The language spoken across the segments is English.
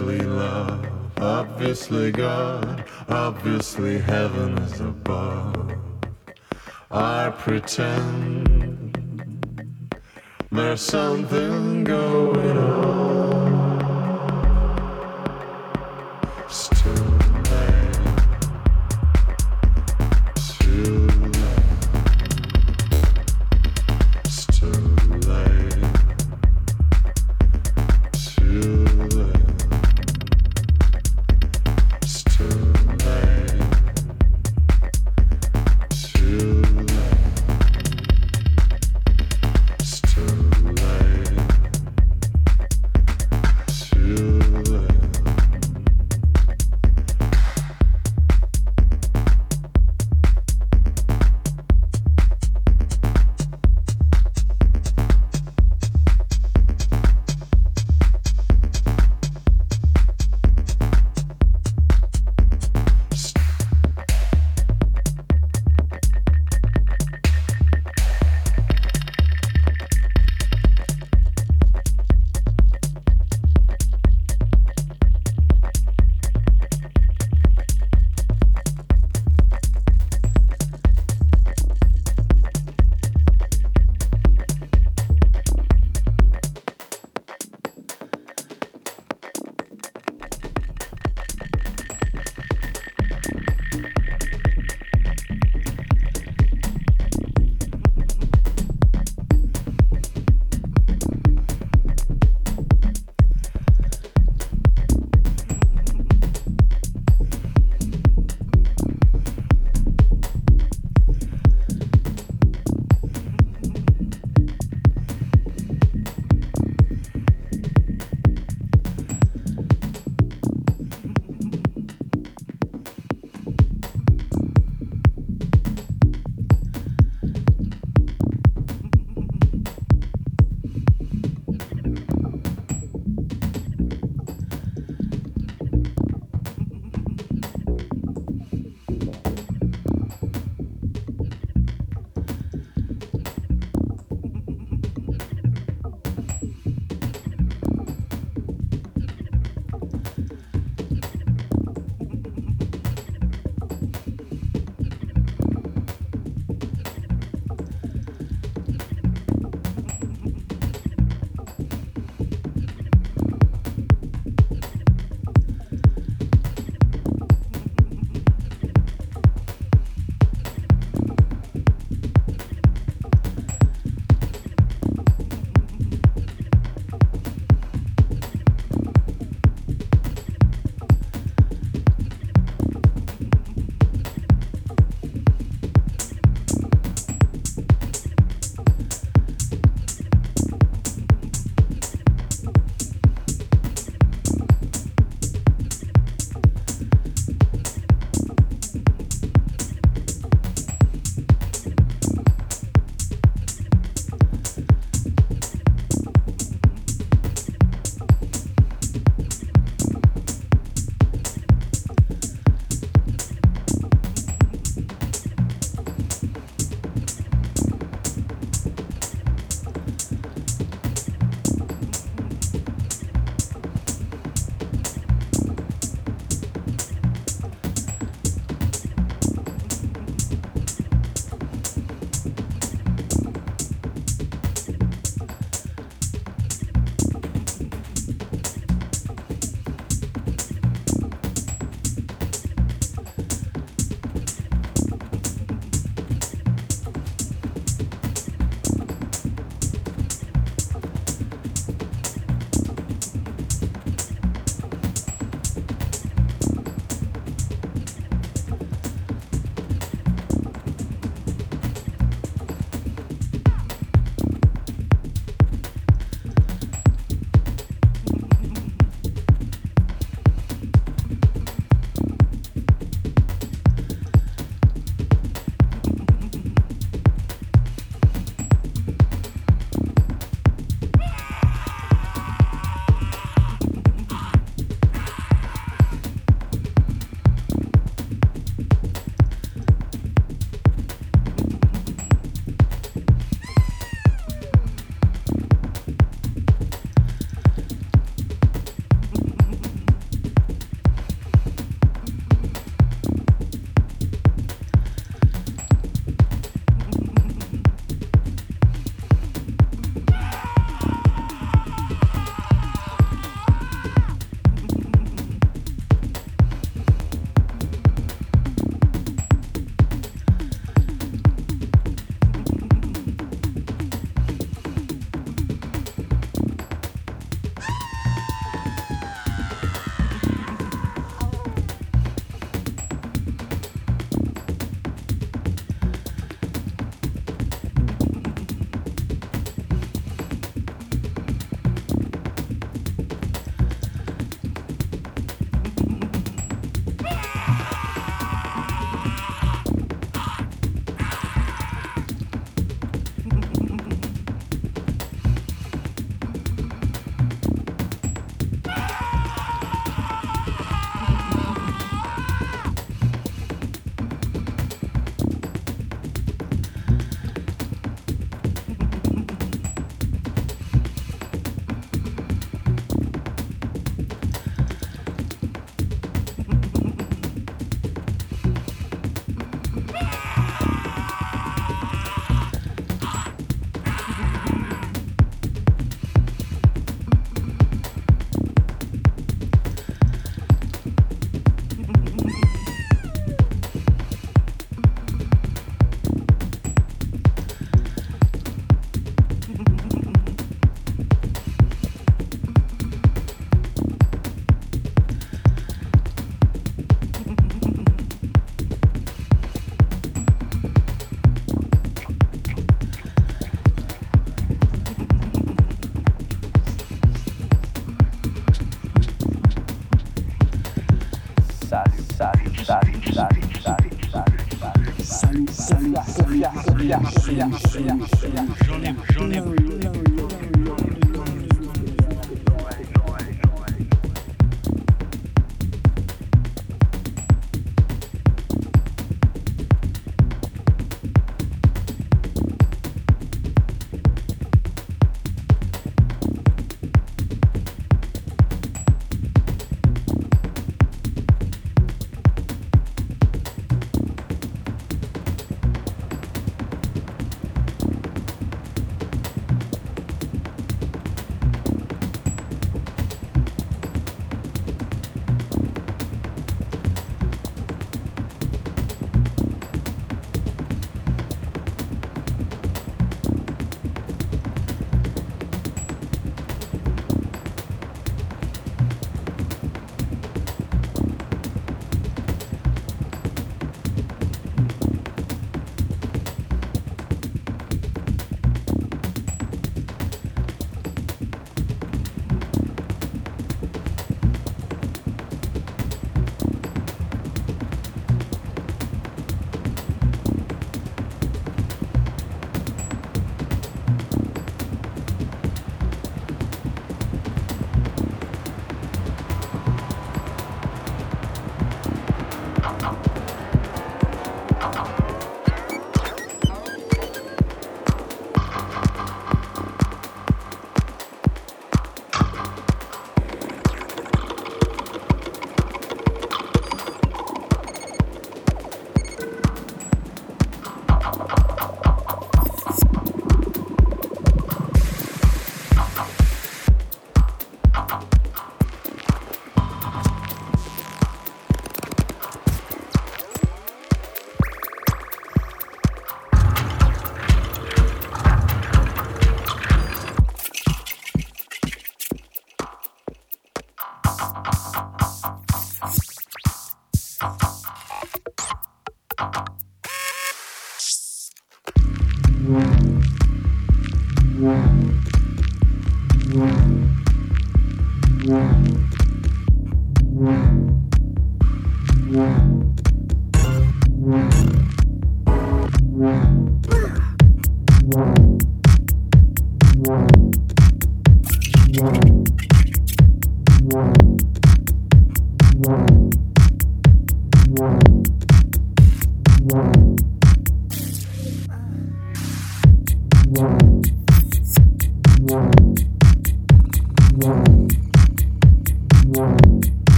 obviously love, obviously God, obviously heaven is above. I pretend there's something going on.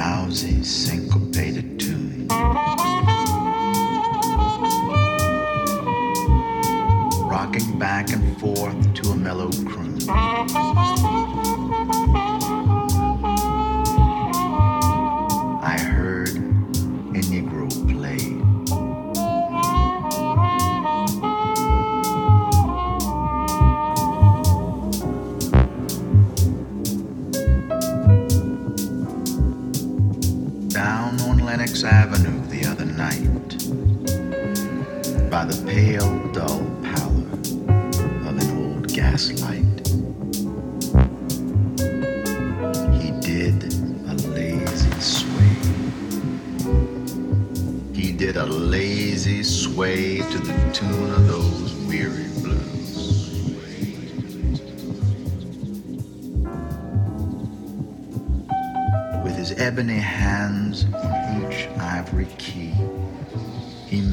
drowsy, syncopated tune. Rocking back and forth to a mellow croon. by the pale, dull pallor of an old gaslight. He did a lazy sway. He did a lazy sway to the tune of those weary blues. With his ebony hands on each ivory key.